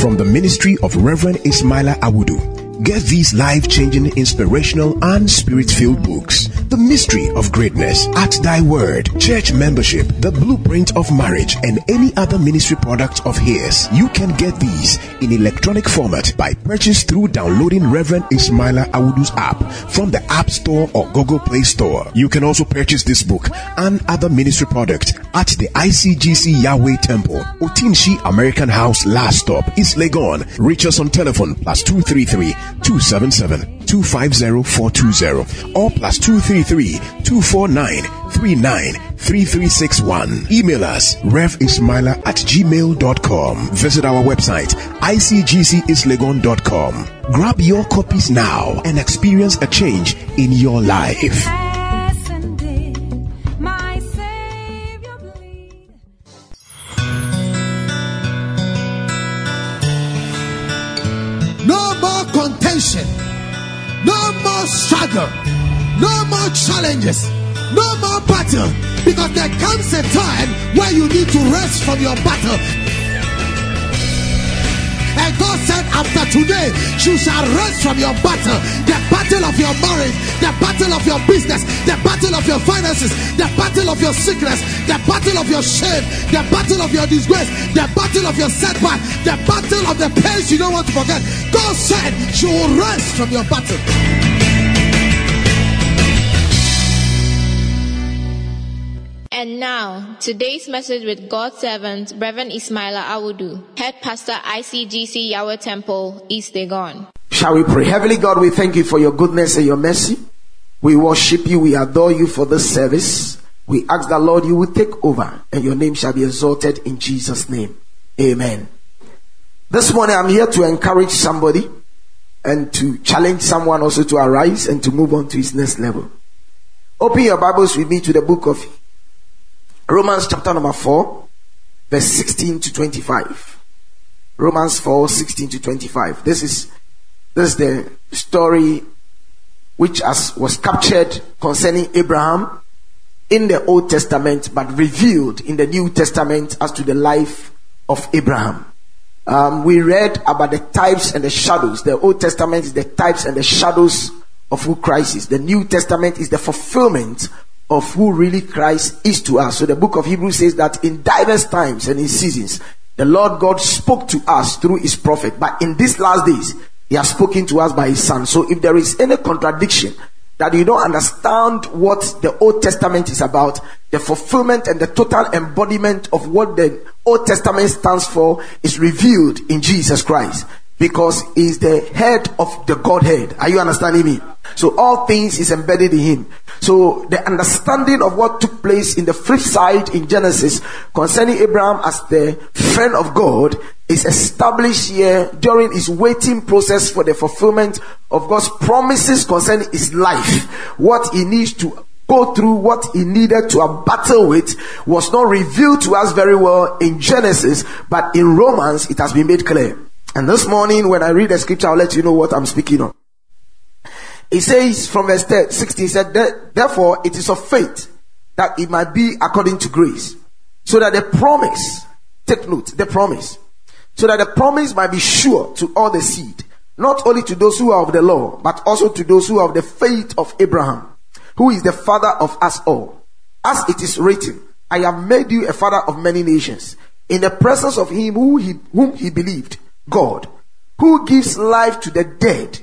from the ministry of Reverend Ismaila Awudu. Get these life changing, inspirational, and spirit filled books. The Mystery of Greatness, At Thy Word, Church Membership, The Blueprint of Marriage, and any other ministry product of his. You can get these in electronic format by purchase through downloading Reverend Ismaila Awudu's app from the App Store or Google Play Store. You can also purchase this book and other ministry product at the ICGC Yahweh Temple, Otinshi American House Last Stop, East Legon. Reach us on telephone plus 233 277 250 420 or plus 233 249 393361. Email us revismaila at gmail.com. Visit our website icgcislegon.com. Grab your copies now and experience a change in your life. No more contention. No more struggle. No more challenges. No more battle. Because there comes a time where you need to rest from your battle. And God said, after today, you shall rest from your battle. The battle of your marriage, the battle of your business, the battle of your finances, the battle of your sickness, the battle of your shame, the battle of your disgrace, the battle of your setback, the battle of the pains you don't want to forget. God said, you will rest from your battle. Now, today's message with God's servant, Reverend Ismaila Awudu, Head Pastor ICGC Yahweh Temple, East Legon. Shall we pray? Heavenly God, we thank you for your goodness and your mercy. We worship you, we adore you for this service. We ask that, Lord, you will take over and your name shall be exalted in Jesus' name. Amen. This morning I'm here to encourage somebody and to challenge someone also to arise and to move on to his next level. Open your Bibles with me to the book of Romans chapter number 4, verse 16 to 25. Romans 4, 16 to 25. This is, this is the story which as was captured concerning Abraham in the Old Testament, but revealed in the New Testament as to the life of Abraham. Um, we read about the types and the shadows. The Old Testament is the types and the shadows of who Christ is. The New Testament is the fulfillment of who really Christ is to us. So the book of Hebrews says that in diverse times and in seasons, the Lord God spoke to us through his prophet. But in these last days, he has spoken to us by his son. So if there is any contradiction that you don't understand what the Old Testament is about, the fulfillment and the total embodiment of what the Old Testament stands for is revealed in Jesus Christ because he's the head of the Godhead. Are you understanding me? So all things is embedded in him. So the understanding of what took place in the flip side in Genesis concerning Abraham as the friend of God is established here during his waiting process for the fulfillment of God's promises concerning his life. What he needs to go through what he needed to battle with was not revealed to us very well in Genesis, but in Romans it has been made clear. And this morning, when I read the scripture, I'll let you know what I'm speaking on. It says from verse 16, said, Therefore, it is of faith that it might be according to grace. So that the promise, take note, the promise, so that the promise might be sure to all the seed, not only to those who are of the law, but also to those who are of the faith of Abraham, who is the father of us all. As it is written, I have made you a father of many nations, in the presence of him who he, whom he believed, God, who gives life to the dead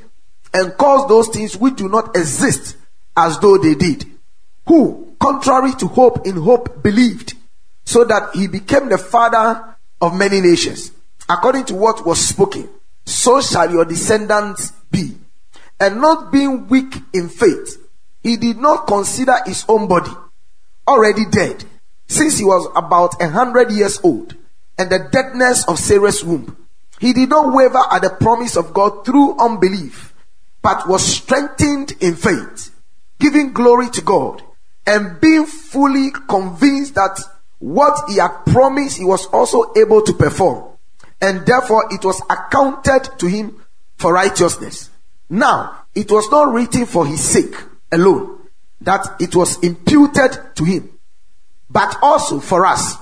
and calls those things which do not exist as though they did, who, contrary to hope, in hope believed, so that he became the father of many nations, according to what was spoken, so shall your descendants be. And not being weak in faith, he did not consider his own body already dead, since he was about a hundred years old, and the deadness of Sarah's womb. He did not waver at the promise of God through unbelief, but was strengthened in faith, giving glory to God, and being fully convinced that what he had promised he was also able to perform, and therefore it was accounted to him for righteousness. Now, it was not written for his sake alone that it was imputed to him, but also for us.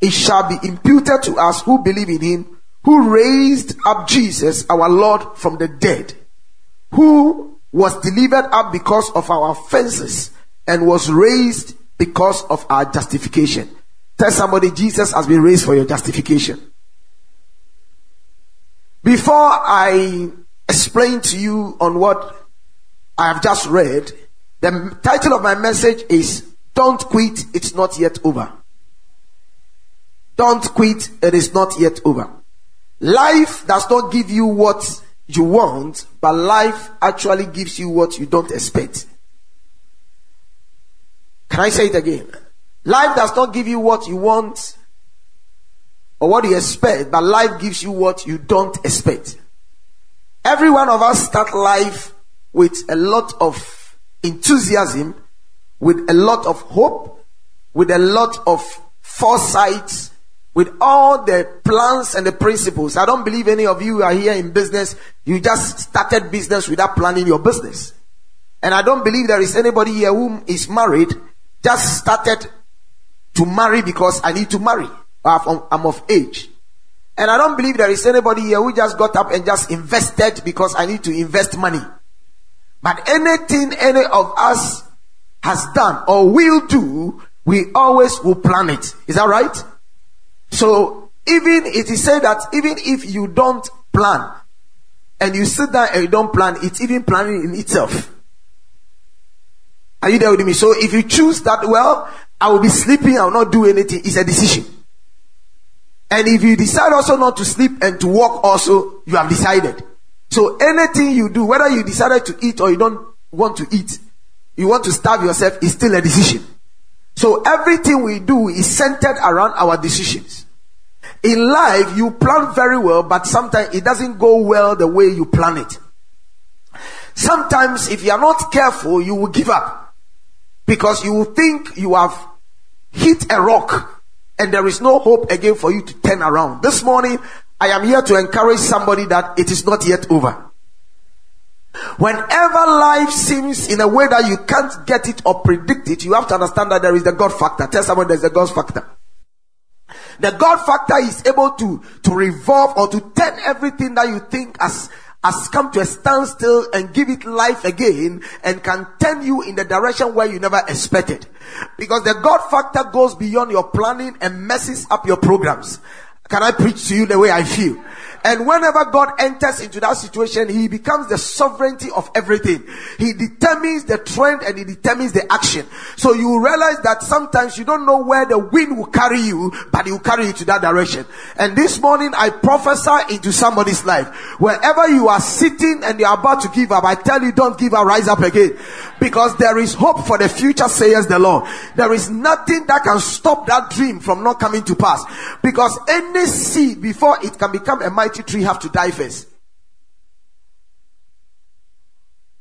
It shall be imputed to us who believe in him who raised up Jesus, our Lord, from the dead, who was delivered up because of our offenses and was raised because of our justification. Tell somebody Jesus has been raised for your justification. Before I explain to you on what I have just read, the title of my message is Don't Quit, It's Not Yet Over. Don't quit, it is not yet over. Life does not give you what you want, but life actually gives you what you don't expect. Can I say it again? Life does not give you what you want or what you expect, but life gives you what you don't expect. Every one of us start life with a lot of enthusiasm, with a lot of hope, with a lot of foresight, with all the plans and the principles. I don't believe any of you are here in business. You just started business without planning your business. And I don't believe there is anybody here who is married, just started to marry because I need to marry. I'm of age. And I don't believe there is anybody here who just got up and just invested because I need to invest money. But anything any of us has done or will do, we always will plan it. Is that right? So even it is said that even if you don't plan and you sit down and you don't plan, it's even planning in itself. Are you there with me? So if you choose that, well, I will be sleeping, I will not do anything. It's a decision. And if you decide also not to sleep and to walk also, you have decided. So anything you do, whether you decided to eat or you don't want to eat, you want to starve yourself, is still a decision. So everything we do is centered around our decisions. In life, you plan very well, but sometimes it doesn't go well the way you plan it. Sometimes, if you are not careful, you will give up because you will think you have hit a rock and there is no hope again for you to turn around. This morning, I am here to encourage somebody that it is not yet over. Whenever life seems in a way that you can't get it or predict it, you have to understand that there is the God factor. Tell someone there's a God factor. The God factor is able to, to revolve or to turn everything that you think has, has come to a standstill and give it life again and can turn you in the direction where you never expected. Because the God factor goes beyond your planning and messes up your programs. Can I preach to you the way I feel? And whenever God enters into that situation, He becomes the sovereignty of everything. He determines the trend and He determines the action. So you realize that sometimes you don't know where the wind will carry you, but He will carry you to that direction. And this morning I prophesy into somebody's life. Wherever you are sitting and you're about to give up, I tell you don't give up, rise up again. Because there is hope for the future, says the Lord. There is nothing that can stop that dream from not coming to pass. Because any seed before it can become a mighty tree have to die first.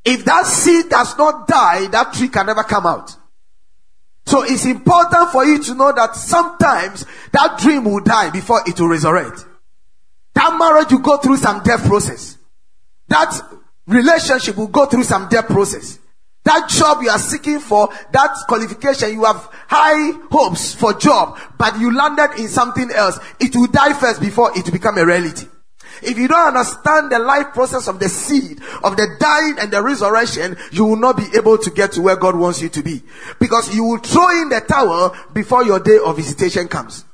If that seed does not die, that tree can never come out. So it's important for you to know that sometimes that dream will die before it will resurrect. That marriage will go through some death process. That relationship will go through some death process. That job you are seeking for, that qualification, you have high hopes for job, but you landed in something else. It will die first before it will become a reality. If you don't understand the life process of the seed, of the dying and the resurrection, you will not be able to get to where God wants you to be. Because you will throw in the towel before your day of visitation comes.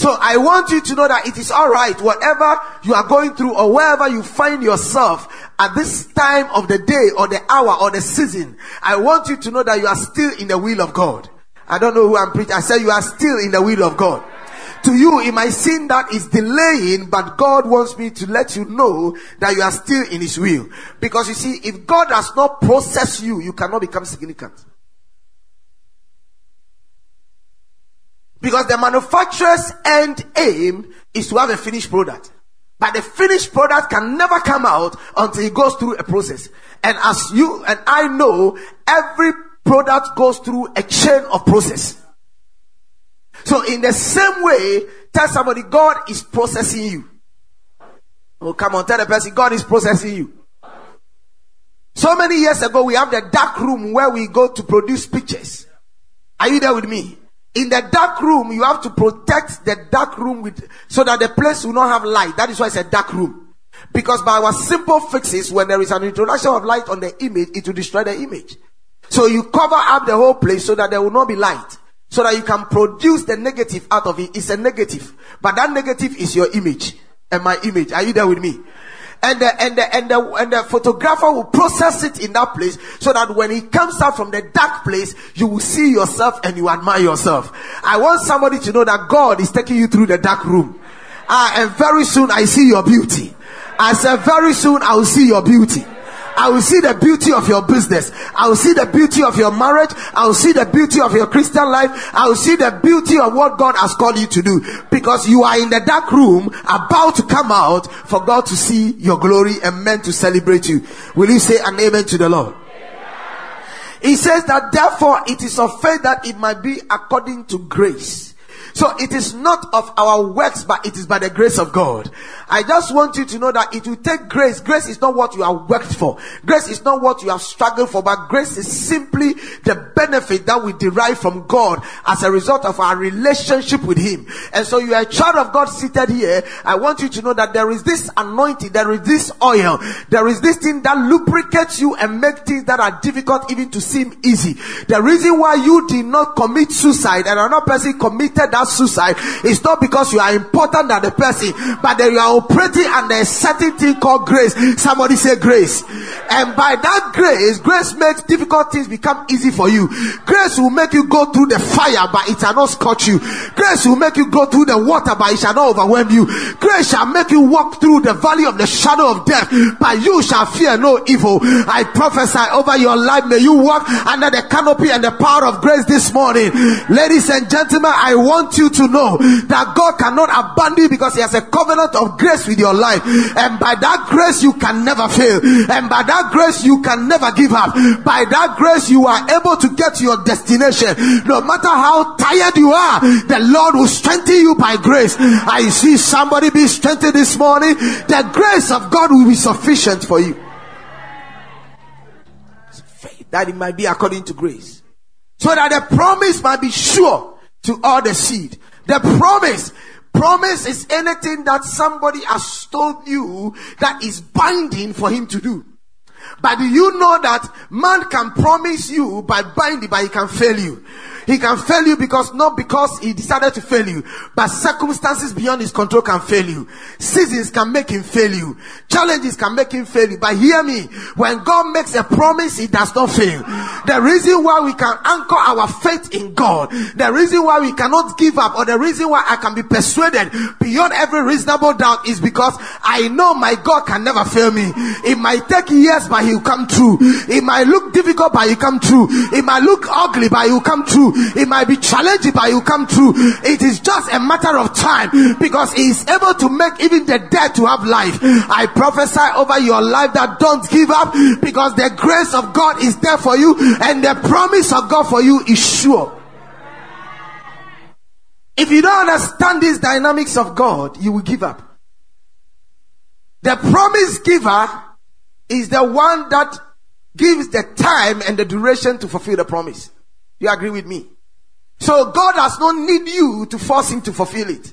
So I want you to know that it is alright, whatever you are going through or wherever you find yourself at this time of the day or the hour or the season, I want you to know that you are still in the will of God. I don't know who I'm preaching. I said you are still in the will of God. To you, it might seem that is delaying, but God wants me to let you know that you are still in His will. Because you see, if God does not process you, you cannot become significant. Because the manufacturer's end aim is to have a finished product. But the finished product can never come out until it goes through a process. And as you and I know, every product goes through a chain of process. So in the same way, tell somebody God is processing you. Oh, come on, tell the person God is processing you. So many years ago, we have the dark room where we go to produce pictures. Are you there with me? In the dark room, you have to protect the dark room with, so that the place will not have light. That is why it's a dark room. Because by our simple fixes, when there is an introduction of light on the image, it will destroy the image. So you cover up the whole place so that there will not be light. So that you can produce the negative out of it. It's a negative. But that negative is your image and my image. Are you there with me? and the, and the, and the, and the photographer will process it in that place so that when he comes out from the dark place, you will see yourself and you admire yourself. I want somebody to know that God is taking you through the dark room. Ah, and very soon I see your beauty. I said very soon I will see your beauty. I will see the beauty of your business. I will see the beauty of your marriage. I will see the beauty of your Christian life. I will see the beauty of what God has called you to do. Because you are in the dark room about to come out for God to see your glory and men to celebrate you. Will you say an amen to the Lord? He says that therefore it is of faith that it might be according to grace. So it is not of our works, but it is by the grace of God. I just want you to know that it will take grace. Grace is not what you have worked for. Grace is not what you have struggled for, but grace is simply the benefit that we derive from God as a result of our relationship with Him. And so you are a child of God seated here. I want you to know that there is this anointing, there is this oil, there is this thing that lubricates you and makes things that are difficult even to seem easy. The reason why you did not commit suicide and another person committed that suicide is not because you are important than the person, but that you are operating under a certain thing called grace. Somebody say grace. And by that grace, grace makes difficult things become easy for you. Grace will make you go through the fire, but it shall not scorch you. Grace will make you go through the water, but it shall not overwhelm you. Grace shall make you walk through the valley of the shadow of death, but you shall fear no evil. I prophesy over your life. May you walk under the canopy and the power of grace this morning. Ladies and gentlemen, I want you to know that God cannot abandon you because He has a covenant of grace with your life. And by that grace, you can never fail. And by that grace, you can never give up. By that grace, you are able to get to your destination. No matter how tired you are, the Lord will strengthen you by grace. I see somebody be strengthened this morning. The grace of God will be sufficient for you. That it might be according to grace. So that the promise might be sure to all the seed. The promise. Promise is anything that somebody has told you that is binding for him to do. But do you know that man can promise you by binding, but he can fail you? He can fail you because not because he decided to fail you, but circumstances beyond his control can fail you. Seasons can make him fail you. Challenges can make him fail you. But hear me, when God makes a promise, he does not fail. The reason why we can anchor our faith in God, the reason why we cannot give up, or the reason why I can be persuaded beyond every reasonable doubt is because I know my God can never fail me. It might take years, but he'll come true. It might look difficult, but he'll come true. It might look ugly, but he'll come true. It might be challenging, but you come through. It is just a matter of time because He is able to make even the dead to have life. I prophesy over your life that don't give up because the grace of God is there for you and the promise of God for you is sure. If you don't understand these dynamics of God, you will give up. The promise giver is the one that gives the time and the duration to fulfill the promise. You agree with me? So God does not need you to force him to fulfill it.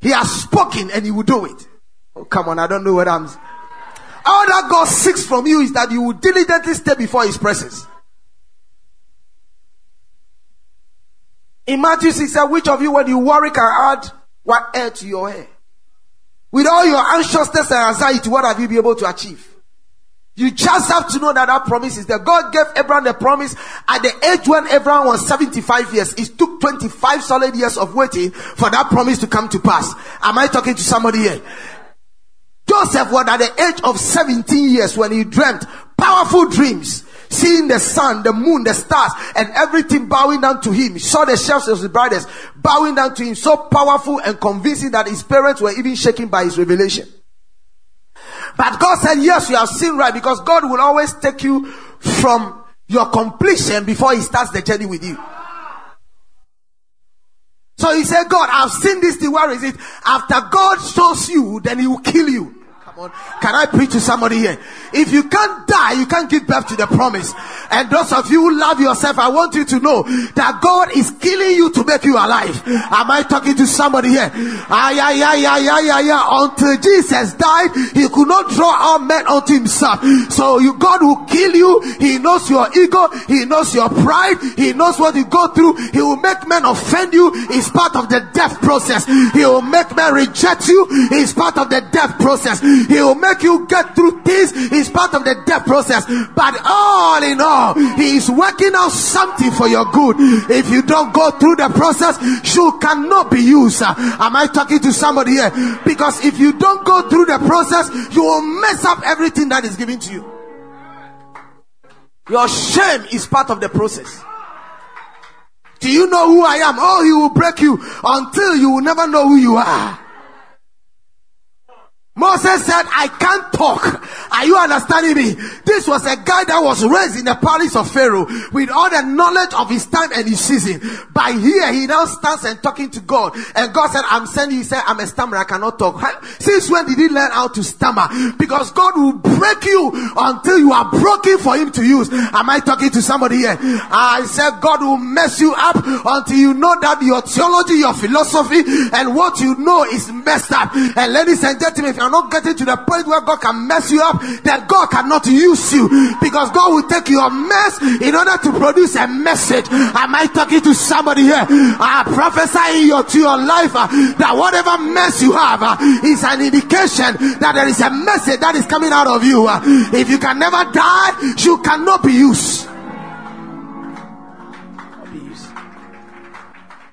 He has spoken and he will do it. Oh, come on, I don't know what I'm. All that God seeks from you is that you will diligently stay before his presence. In Matthew 6, said, which of you, when you worry, can add what air to your hair? With all your anxiousness and anxiety, what have you been able to achieve? You just have to know that that promise is there. God gave Abraham the promise at the age when Abraham was 75 years. It took 25 solid years of waiting for that promise to come to pass. Am I talking to somebody here? Joseph was at the age of 17 years when he dreamt powerful dreams. Seeing the sun, the moon, the stars, and everything bowing down to him. He saw the shafts of his brothers bowing down to him, so powerful and convincing that his parents were even shaken by his revelation. But God said, yes, you have seen right because God will always take you from your completion before he starts the journey with you. So he said, God, I've seen this thing. Where is it? After God shows you, then he will kill you. On. Can I preach to somebody here? If you can't die, you can't give birth to the promise. And those of you who love yourself, I want you to know that God is killing you to make you alive. Am I talking to somebody here? Ah, yeah, yeah, yeah, yeah, yeah, yeah. Until Jesus died, he could not draw all men unto himself. So you, God will kill you. He knows your ego. He knows your pride. He knows what you go through. He will make men offend you. It's part of the death process. He will make men reject you. It's part of the death process. He will make you get through things. It's part of the death process. But all in all, He is working out something for your good. If you don't go through the process, you cannot be used. Am I talking to somebody here? Because if you don't go through the process, you will mess up everything that is given to you. Your shame is part of the process. Do you know who I am? Oh, he will break you until you will never know who you are. Moses said, I can't talk. Are you understanding me? This was a guy that was raised in the palace of Pharaoh with all the knowledge of his time and his season. By here, he now stands and talking to God. And God said, I'm sending, he said, I'm a stammerer, I cannot talk. Since when did he learn how to stammer? Because God will break you until you are broken for him to use. Am I talking to somebody here? I said, God will mess you up until you know that your theology, your philosophy, and what you know is messed up. And ladies and gentlemen, you're not getting to the point where God can mess you up, then God cannot use you because God will take your mess in order to produce a message. Am I talking to somebody here? I prophesy your, to your life uh, that whatever mess you have uh, is an indication that there is a message that is coming out of you. Uh, if you can never die, you cannot be used.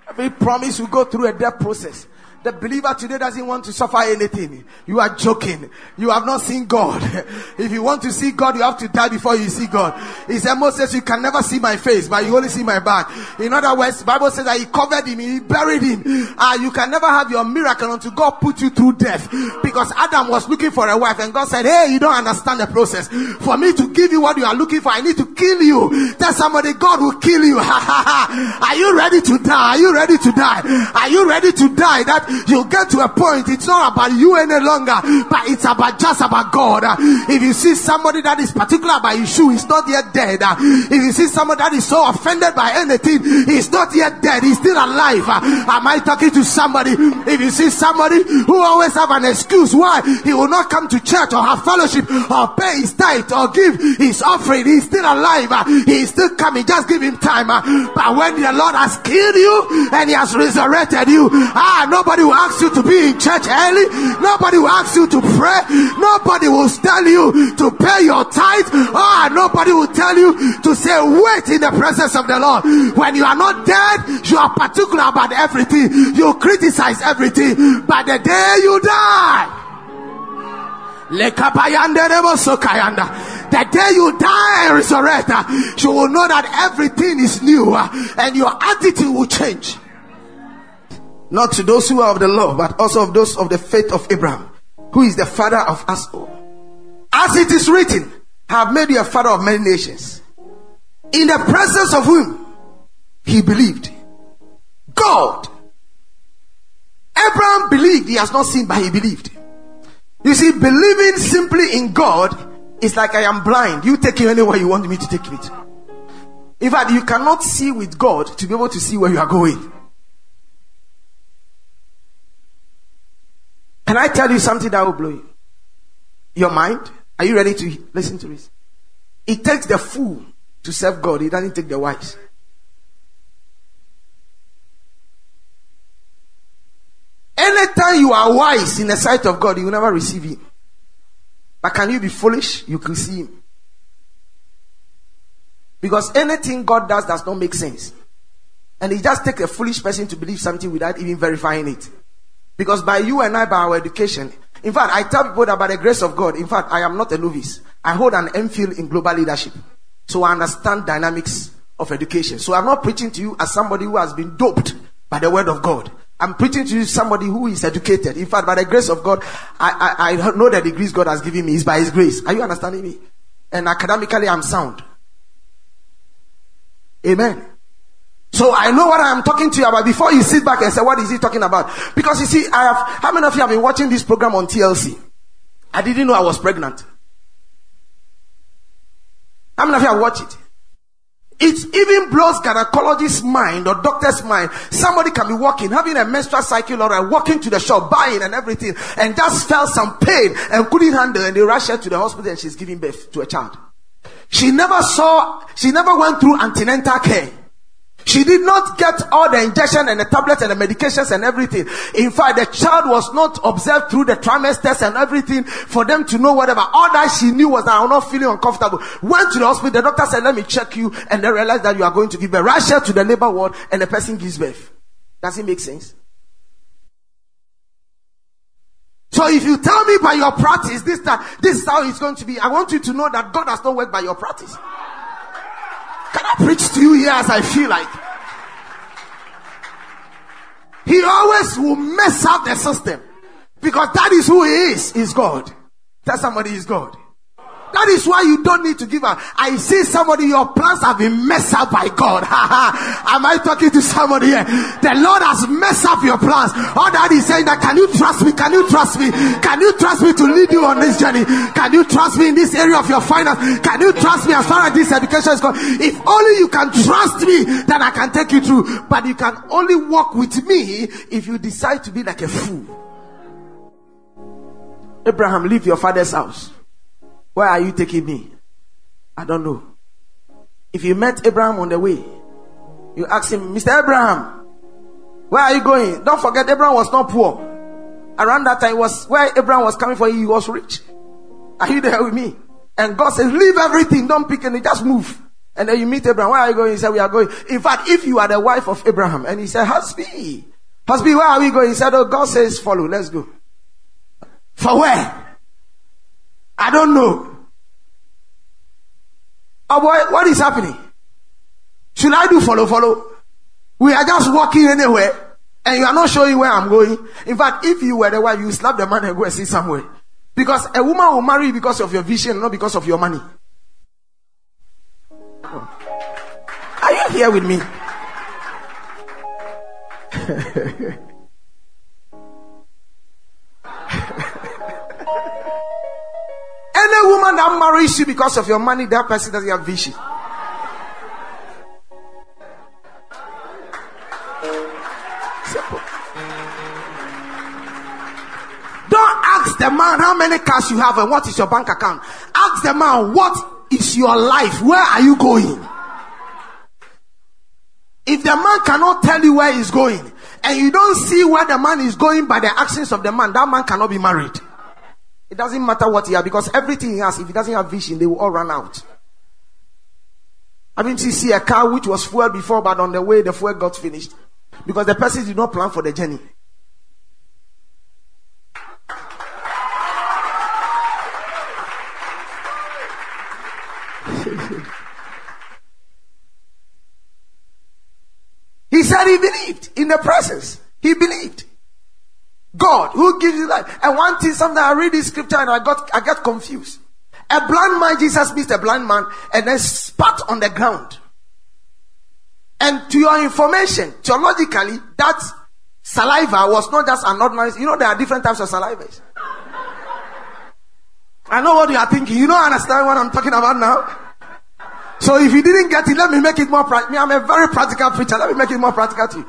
Every promise will go through a death process. The believer today doesn't want to suffer anything. You are joking. You have not seen God. If you want to see God, you have to die before you see God. He said, Moses, you can never see my face, but you only see my back. In other words, Bible says that he covered him, he buried him. Uh, you can never have your miracle until God put you through death. Because Adam was looking for a wife and God said, hey, you don't understand the process. For me to give you what you are looking for, I need to kill you. Tell somebody, God will kill you. are you ready to die? Are you ready to die? Are you ready to die? That you get to a point, it's not about you any longer, but it's about just about God. If you see somebody that is particular about issue, he's not yet dead. If you see somebody that is so offended by anything, he's not yet dead, he's still alive. Am I talking to somebody? If you see somebody who always have an excuse why he will not come to church or have fellowship or pay his tithe or give his offering, he's still alive. He's still coming. Just give him time. But when the Lord has killed you and he has resurrected you, ah, nobody will ask you to be in church early. Nobody will ask you to pray. Nobody will tell you to pay your tithe. Ah, nobody will tell you to say wait in the presence of the Lord. When you are not dead, you are particular about everything. You criticize everything. But the day you die, the day you die and resurrect, you will know that everything is new and your attitude will change. Not to those who are of the law, but also of those of the faith of Abraham, who is the father of us all. As it is written, I have made you a father of many nations, in the presence of whom he believed. God. Abraham believed, he has not seen, but he believed. You see, believing simply in God is like I am blind. You take it anywhere you want me to take it. In fact, you cannot see with God to be able to see where you are going. Can I tell you something that will blow you? Your mind? Are you ready to listen to this? It takes the fool to serve God, it doesn't take the wise. Anytime you are wise in the sight of God, you will never receive Him. But can you be foolish? You can see Him. Because anything God does does not make sense. And it just takes a foolish person to believe something without even verifying it. Because by you and I, by our education, in fact, I tell people that by the grace of God, in fact, I am not a novice. I hold an MPhil in global leadership. So I understand dynamics of education. So I'm not preaching to you as somebody who has been doped by the word of God. I'm preaching to you somebody who is educated. In fact, by the grace of God, I, I, I know the degrees God has given me is by His grace. Are you understanding me? And academically, I'm sound. Amen. So I know what I'm talking to you about before you sit back and say, what is he talking about? Because you see, I have, how many of you have been watching this program on TLC? I didn't know I was pregnant. How many of you have watched it? It even blows gynecologist's mind or doctor's mind. Somebody can be walking, having a menstrual cycle or walking to the shop, buying and everything, and just felt some pain and couldn't handle, and they rush her to the hospital and she's giving birth to a child. She never saw, she never went through antenatal care. She did not get all the injection and the tablets and the medications and everything. In fact, the child was not observed through the trimesters and everything for them to know whatever. All that she knew was that I'm not feeling uncomfortable. Went to the hospital. The doctor said, let me check you. And they realized that you are going to give birth. Her to the labor ward and the person gives birth. Does it make sense? So if you tell me by your practice this time, this is how it's going to be, I want you to know that God does not work by your practice. Can I preach to you here as I feel like? He always will mess up the system because that is who he is, is God. Tell somebody is God. That is why you don't need to give up. I see somebody, your plans have been messed up by God. Am I talking to somebody here? The Lord has messed up your plans. All that is saying that, can you trust me? Can you trust me? Can you trust me to lead you on this journey? Can you trust me in this area of your finance? Can you trust me as far as this education is concerned? If only you can trust me, then I can take you through. But you can only walk with me if you decide to be like a fool. Abraham, leave your father's house. Where are you taking me? I don't know. If you met Abraham on the way, you ask him, Mr. Abraham, where are you going? Don't forget, Abraham was not poor. Around that time, was where Abraham was coming from, he was rich. Are you there with me? And God says, Leave everything, don't pick anything, just move. And then you meet Abraham. Where are you going? He said, We are going. In fact, if you are the wife of Abraham, and he said, Husband, husband, where are we going? He said, Oh, God says, Follow, let's go. For where? I don't know. Oh boy, what is happening? Should I do follow, follow? We are just walking anywhere and you are not showing where I'm going. In fact, if you were the wife, you slap the man and go and see somewhere. Because a woman will marry you because of your vision, not because of your money. Are you here with me? that marries you because of your money, that person doesn't have vision. Simple. Don't ask the man how many cars you have and what is your bank account. Ask the man what is your life? Where are you going? If the man cannot tell you where he's going and you don't see where the man is going by the actions of the man, that man cannot be married. It doesn't matter what he has because everything he has, if he doesn't have vision, they will all run out. I mean, you see a car which was fuel before, but on the way the fuel got finished because the person did not plan for the journey. he said he believed in the presence. He believed. God who gives you life. And one thing, sometimes I read this scripture and I got I get confused. A blind man, Jesus meets a blind man and then spat on the ground. And to your information, theologically, that saliva was not just an ordinary, you know, there are different types of saliva. I know what you are thinking. You don't understand what I'm talking about now. So if you didn't get it, let me make it more practical. I'm a very practical preacher. Let me make it more practical to you.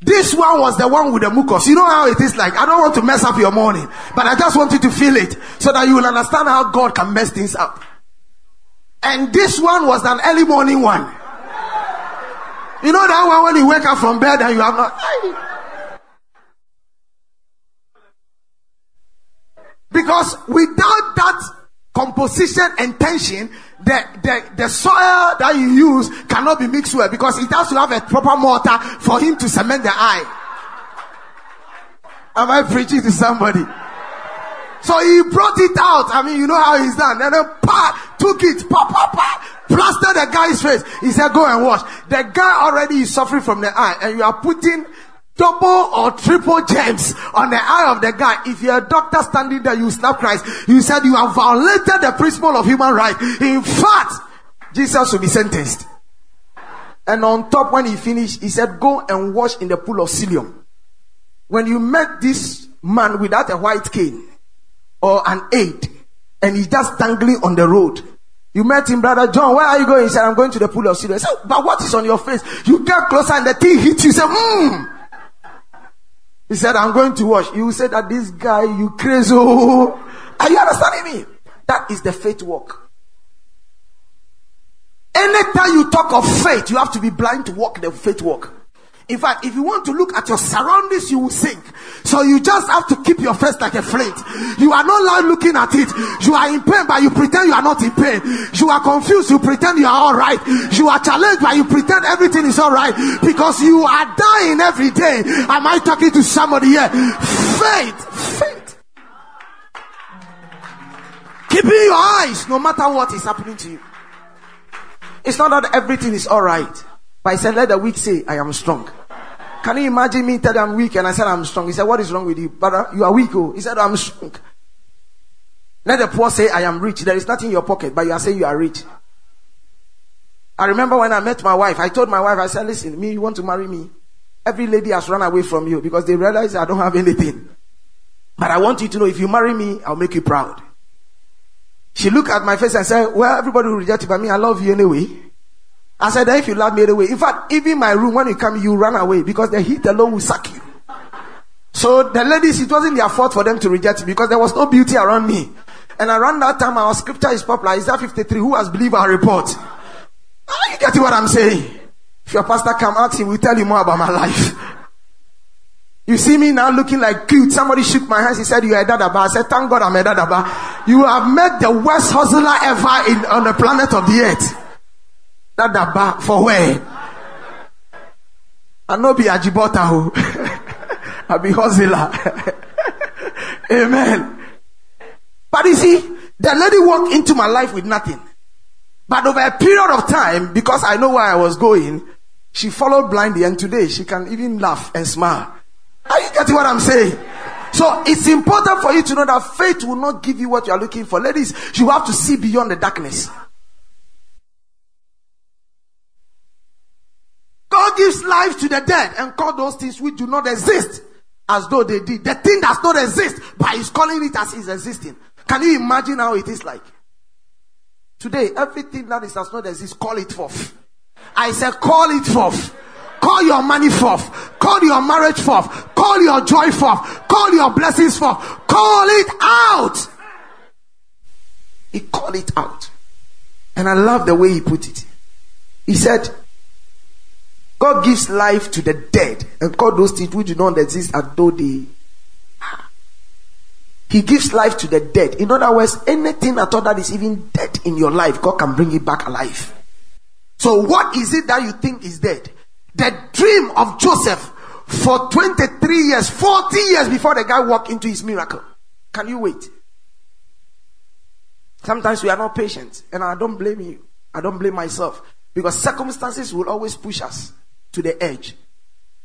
This one was the one with the mucus. You know how it is like. I don't want to mess up your morning, but I just want you to feel it so that you will understand how God can mess things up. And this one was an early morning one. You know that one when you wake up from bed and you have not. Because without that composition and tension, the, the, the soil that you use cannot be mixed well because it has to have a proper mortar for him to cement the eye. Am I preaching to somebody? So he brought it out. I mean, you know how he's done. And then pa, took it, pa, pa, pa, plastered the guy's face. He said, go and wash. The guy already is suffering from the eye and you are putting double or triple gems on the eye of the guy. If you're a doctor standing there, you snap Christ. You said you have violated the principle of human right. In fact, Jesus will be sentenced. And on top, when he finished, he said, Go and wash in the pool of Siloam. When you met this man without a white cane or an aid, and he's just dangling on the road, You met him, brother John. Where are you going? He said, I'm going to the pool of Siloam. Said, but what is on your face? You get closer and the thing hits you. Say, hmm. He said, I'm going to wash. You said that this guy, you crazy. Oh. Are you understanding me? That is the faith walk. Anytime you talk of faith, you have to be blind to walk the faith walk. In fact, if you want to look at your surroundings, you will sink. So you just have to keep your face like a flint. You are not loud looking at it. You are in pain, but you pretend you are not in pain. You are confused, you pretend you are alright. You are challenged, but you pretend everything is alright. Because you are dying every day. Am I talking to somebody here? Faith, faith. Keeping your eyes no matter what is happening to you. It's not that everything is alright. But he said, let the weak say, I am strong. Can you imagine me tell I'm weak and I said I'm strong? He said, what is wrong with you? Brother, you are weak. Oh. He said, I'm strong. Let the poor say, I am rich. There is nothing in your pocket, but you are saying you are rich. I remember when I met my wife, I told my wife, I said, listen, me, you want to marry me? Every lady has run away from you because they realize I don't have anything. But I want you to know if you marry me, I'll make you proud. She looked at my face and said, well, everybody will reject you, but me, I love you anyway. I said, if you love me anyway, in fact, even my room, when you come, you run away because the heat alone will suck you. So the ladies, it wasn't their fault for them to reject me because there was no beauty around me. And around that time, our scripture is popular. Isaiah 53, who has believed our report? Are you getting what I'm saying? If your pastor come out, he will tell you more about my life. You see me now looking like cute. Somebody shook my hands. He said, you are a dadaba. I said, thank God I'm a dadaba. You have met the worst hustler ever in, on the planet of the earth. Dadaba for where? I know be Ajibota who. I be hustler. Amen. But you see, the lady walked into my life with nothing. But over a period of time, because I know where I was going, she followed blindly and today she can even laugh and smile. Are you getting what I'm saying? So it's important for you to know that faith will not give you what you are looking for. Ladies, you have to see beyond the darkness. God gives life to the dead and call those things which do not exist as though they did. The thing does not exist, but he's calling it as is existing. Can you imagine how it is like? Today, everything that is does not exist, call it forth. I said, call it forth. Call your money forth. Call your marriage forth. Call your joy forth. Call your blessings forth. Call it out. He called it out. And I love the way he put it. He said, God gives life to the dead and call those things which do not exist as though they He gives life to the dead. In other words, anything at all that is even dead in your life, God can bring it back alive. So what is it that you think is dead? The dream of Joseph for 23 years, 40 years before the guy walked into his miracle. Can you wait? Sometimes we are not patient and I don't blame you. I don't blame myself because circumstances will always push us to the edge.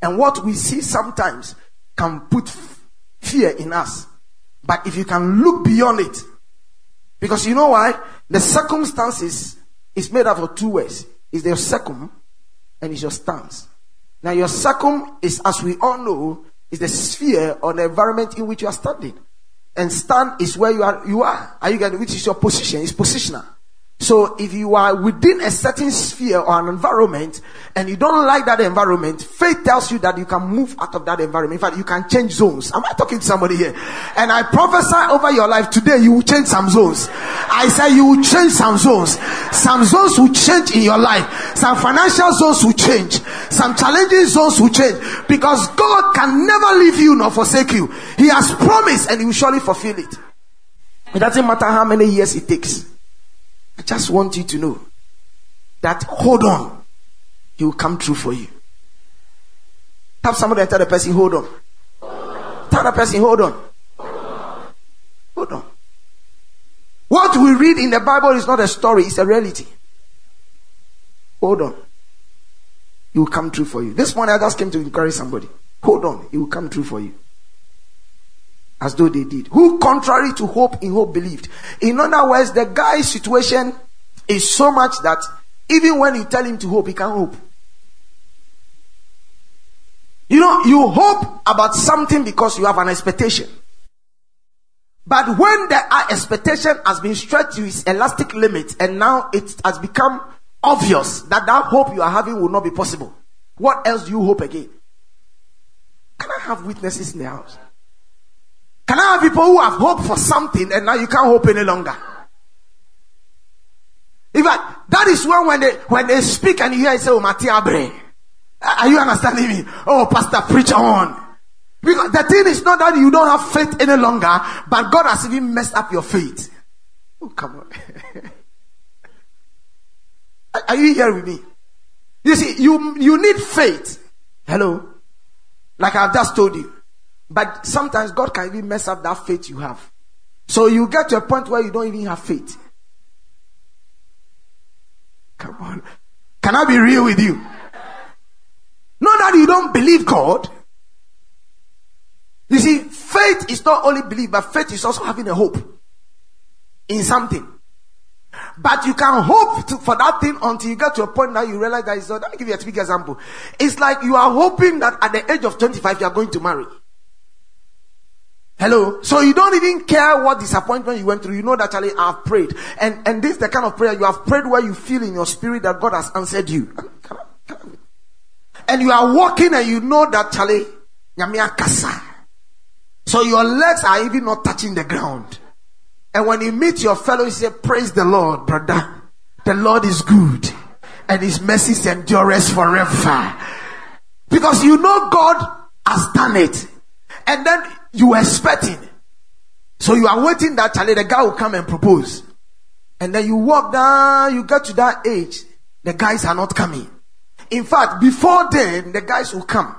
And what we see sometimes can put fear in us. But if you can look beyond it, because you know why? The circumstances is made up of two ways. Is your circum and is your stance. Now your circum is, as we all know, is the sphere or the environment in which you are standing. And stand is where you are, you are. Are you getting, which is your position, it's positional. So if you are within a certain sphere or an environment and you don't like that environment, faith tells you that you can move out of that environment. In fact, you can change zones. Am I talking to somebody here? And I prophesy over your life today, you will change some zones. I say you will change some zones. Some zones will change in your life. Some financial zones will change. Some challenging zones will change because God can never leave you nor forsake you. He has promised and he will surely fulfill it. It doesn't matter how many years it takes. I just want you to know that hold on, he will come true for you. Tap somebody and tell the person, hold on. Tell the person, hold on. Hold on. What we read in the Bible is not a story, it's a reality. Hold on. He will come true for you. This morning I just came to encourage somebody. Hold on, he will come true for you as though they did. Who, contrary to hope, in hope believed. In other words, the guy's situation is so much that even when you tell him to hope, he can't hope. You know, you hope about something because you have an expectation. But when the uh, expectation has been stretched to its elastic limit and now it has become obvious that that hope you are having will not be possible, what else do you hope again? Can I have witnesses in the house? Can I have people who have hope for something and now you can't hope any longer? In fact, that is when when they when they speak and you hear it say, "Oh, Matiabre," are you understanding me? Oh, Pastor, preach on. Because the thing is not that you don't have faith any longer, but God has even messed up your faith. Oh, come on. are you here with me? You see, you you need faith. Hello, like I've just told you. But sometimes God can even mess up that faith you have. So you get to a point where you don't even have faith. Come on. Can I be real with you? Not that you don't believe God. You see, faith is not only belief, but faith is also having a hope in something. But you can hope to, for that thing until you get to a point that you realize that it's not. Let me give you a big example. It's like you are hoping that at the age of 25 you are going to marry. Hello. So you don't even care what disappointment you went through. You know that Charlie, I've prayed. And, and this is the kind of prayer you have prayed where you feel in your spirit that God has answered you. And you are walking and you know that Charlie. So your legs are even not touching the ground. And when you meet your fellow, you say, praise the Lord, brother. The Lord is good and his mercies endures forever. Because you know God has done it. And then you were expecting. So you are waiting that Charlie, the guy will come and propose. And then you walk down, you get to that age, the guys are not coming. In fact, before then, the guys will come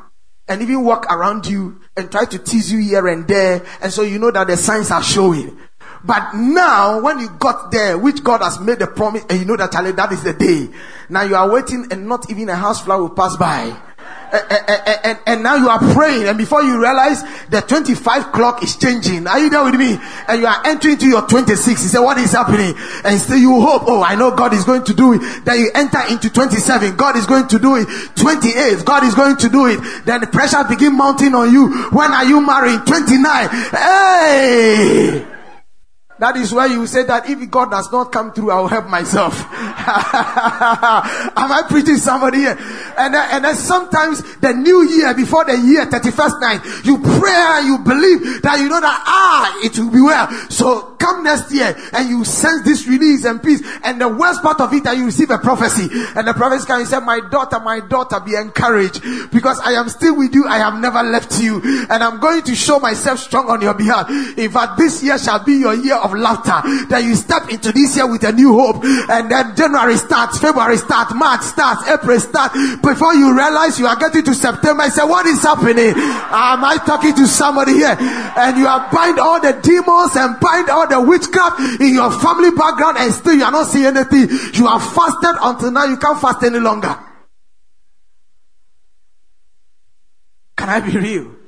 and even walk around you and try to tease you here and there. And so you know that the signs are showing. But now, when you got there, which God has made the promise, and you know that Charlie, that is the day. Now you are waiting and not even a housefly will pass by and, and, now you are praying, and before you realize the 25 clock is changing. Are you there with me? And you are entering to your 26. You say, What is happening? And still you hope, Oh, I know God is going to do it. Then you enter into 27. God is going to do it. 28. God is going to do it. Then the pressure begin mounting on you. When are you marrying? 29. Hey! That is why you say that if God does not come through, I will help myself. Am I preaching somebody here? And then, and then sometimes the new year, before the year 31st night, you pray and you believe that you know that, ah, it will be well. So come next year and you sense this release and peace. And the worst part of it that you receive a prophecy. And the prophecy can say, my daughter, my daughter, be encouraged because I am still with you. I have never left you. And I'm going to show myself strong on your behalf. In fact, this year shall be your year of laughter. That you step into this year with a new hope. And then January starts, February starts, March starts, April starts. Before you realize you are getting to September, I say, what is happening? Am I talking to somebody here? And you are bind all the demons and bind all the witchcraft in your family background and still you are not seeing anything. You have fasted until now you can't fast any longer. Can I be real?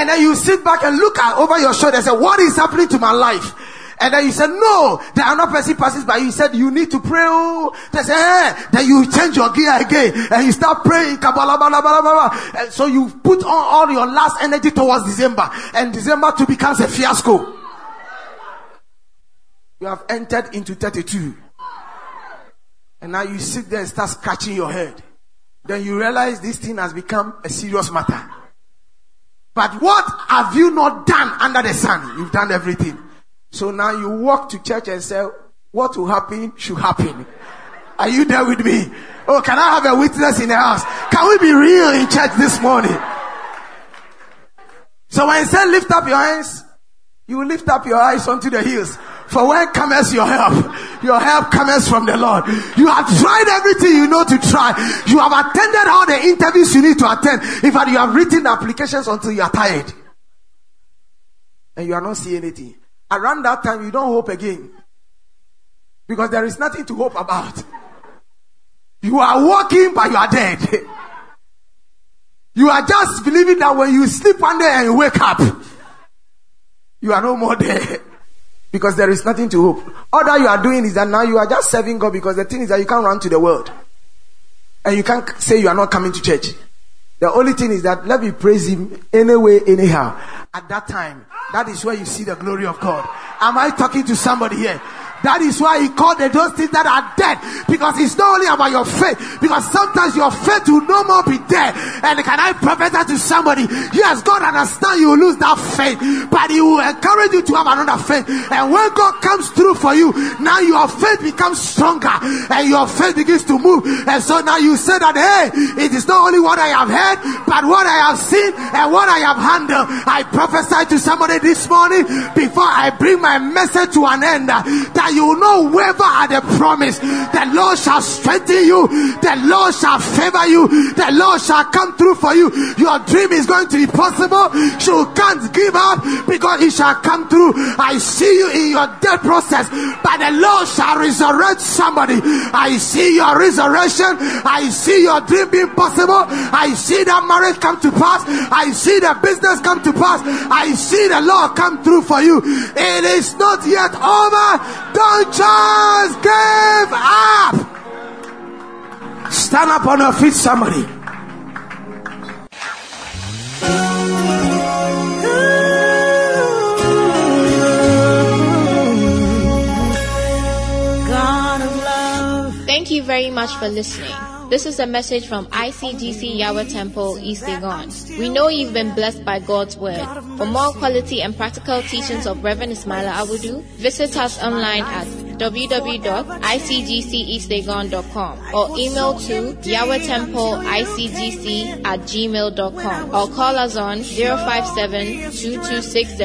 And then you sit back and look at over your shoulder and say, what is happening to my life? And then you said, no, there are no person passes by. You said, you need to pray. Oh. They say, hey. Then you change your gear again and you start praying. And so you put on all your last energy towards December and December to becomes a fiasco. You have entered into 32. And now you sit there and start scratching your head. Then you realize this thing has become a serious matter. But what have you not done under the sun? You've done everything. So now you walk to church and say, what will happen should happen. Are you there with me? Oh, can I have a witness in the house? Can we be real in church this morning? So when I say lift up your hands, you lift up your eyes onto the hills. For where comes your help? Your help comes from the Lord. You have tried everything you know to try. You have attended all the interviews you need to attend. In fact, you have written applications until you are tired. And you are not seeing anything. Around that time, you don't hope again. Because there is nothing to hope about. You are walking, but you are dead. You are just believing that when you sleep one day and you wake up, you are no more there. Because there is nothing to hope. All that you are doing is that now you are just serving God because the thing is that you can't run to the world. And you can't say you are not coming to church. The only thing is that let me praise him anyway, anyhow. At that time, that is where you see the glory of God. Am I talking to somebody here? That is why he called those things that are dead. Because it's not only about your faith. Because sometimes your faith will no more be there. And can I prophesy to somebody? Yes, God understand you will lose that faith. But he will encourage you to have another faith. And when God comes through for you, now your faith becomes stronger. And your faith begins to move. And so now you say that, hey, it is not only what I have heard, but what I have seen and what I have handled. I prophesy to somebody this morning before I bring my message to an end that you not waver at the promise. The Lord shall strengthen you. The Lord shall favor you. The Lord shall come through for you. Your dream is going to be possible. You can't give up because it shall come through. I see you in your death process, but the Lord shall resurrect somebody. I see your resurrection. I see your dream being possible. I see that marriage come to pass. I see the business come to pass. I see the Lord come through for you. It is not yet over. Don't just give up. Stand up on your feet, somebody. Thank you very much for listening. This is a message from ICGC Yahweh Temple, East Legon. We know you've been blessed by God's Word. For more quality and practical teachings of Reverend Ismaila Awudu, visit us online at www.icgceastlegon.com or email to yahwehtemple.icgc at gmail.com or call us on 057 2260